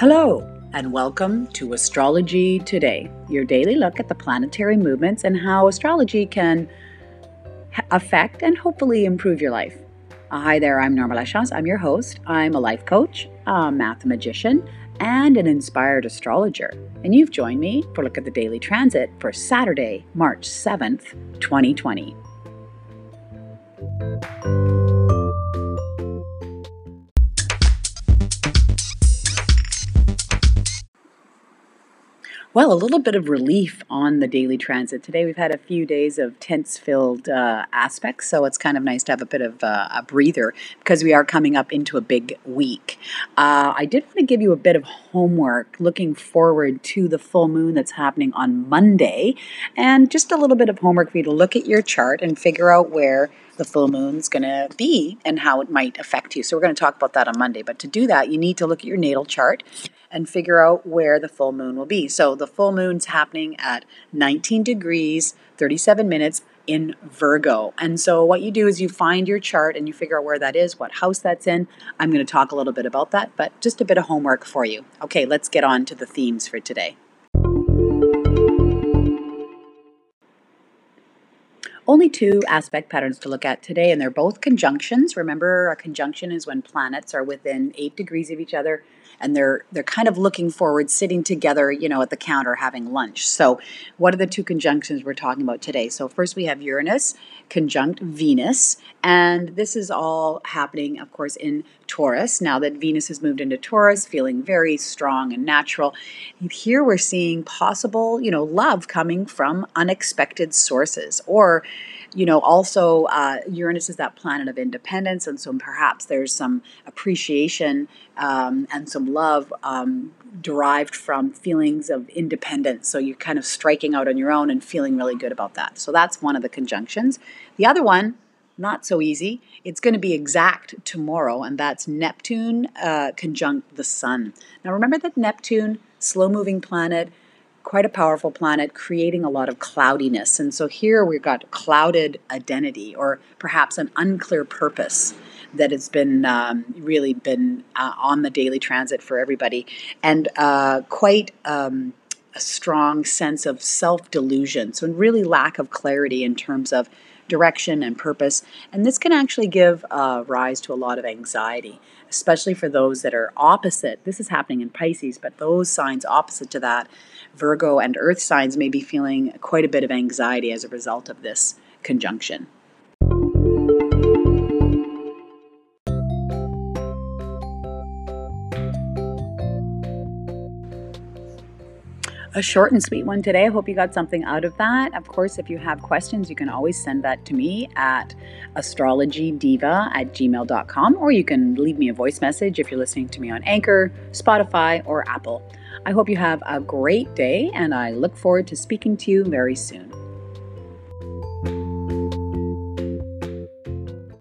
Hello, and welcome to Astrology Today, your daily look at the planetary movements and how astrology can affect and hopefully improve your life. Uh, hi there, I'm Norma Lachance. I'm your host. I'm a life coach, a mathematician, and an inspired astrologer. And you've joined me for a look at the daily transit for Saturday, March 7th, 2020. Well, a little bit of relief on the daily transit. Today we've had a few days of tense filled uh, aspects, so it's kind of nice to have a bit of uh, a breather because we are coming up into a big week. Uh, I did want to give you a bit of homework looking forward to the full moon that's happening on Monday, and just a little bit of homework for you to look at your chart and figure out where the full moon's going to be and how it might affect you. So, we're going to talk about that on Monday. But to do that, you need to look at your natal chart and figure out where the full moon will be. So, the full moon's happening at 19 degrees, 37 minutes in Virgo. And so, what you do is you find your chart and you figure out where that is, what house that's in. I'm going to talk a little bit about that, but just a bit of homework for you. Okay, let's get on to the themes for today. Only two aspect patterns to look at today, and they're both conjunctions. Remember, a conjunction is when planets are within eight degrees of each other, and they're they're kind of looking forward, sitting together, you know, at the counter having lunch. So, what are the two conjunctions we're talking about today? So, first we have Uranus conjunct Venus, and this is all happening, of course, in Taurus. Now that Venus has moved into Taurus, feeling very strong and natural. Here we're seeing possible, you know, love coming from unexpected sources, or you know, also uh, Uranus is that planet of independence, and so perhaps there's some appreciation um, and some love um, derived from feelings of independence. So you're kind of striking out on your own and feeling really good about that. So that's one of the conjunctions. The other one, not so easy. It's going to be exact tomorrow, and that's Neptune uh, conjunct the Sun. Now remember that Neptune, slow moving planet, quite a powerful planet, creating a lot of cloudiness. And so here we've got clouded identity, or perhaps an unclear purpose that has been um, really been uh, on the daily transit for everybody, and uh, quite. Um, a strong sense of self delusion, so really lack of clarity in terms of direction and purpose. And this can actually give uh, rise to a lot of anxiety, especially for those that are opposite. This is happening in Pisces, but those signs opposite to that, Virgo and Earth signs, may be feeling quite a bit of anxiety as a result of this conjunction. A short and sweet one today. I hope you got something out of that. Of course, if you have questions, you can always send that to me at astrologydiva at gmail.com, or you can leave me a voice message if you're listening to me on Anchor, Spotify, or Apple. I hope you have a great day, and I look forward to speaking to you very soon.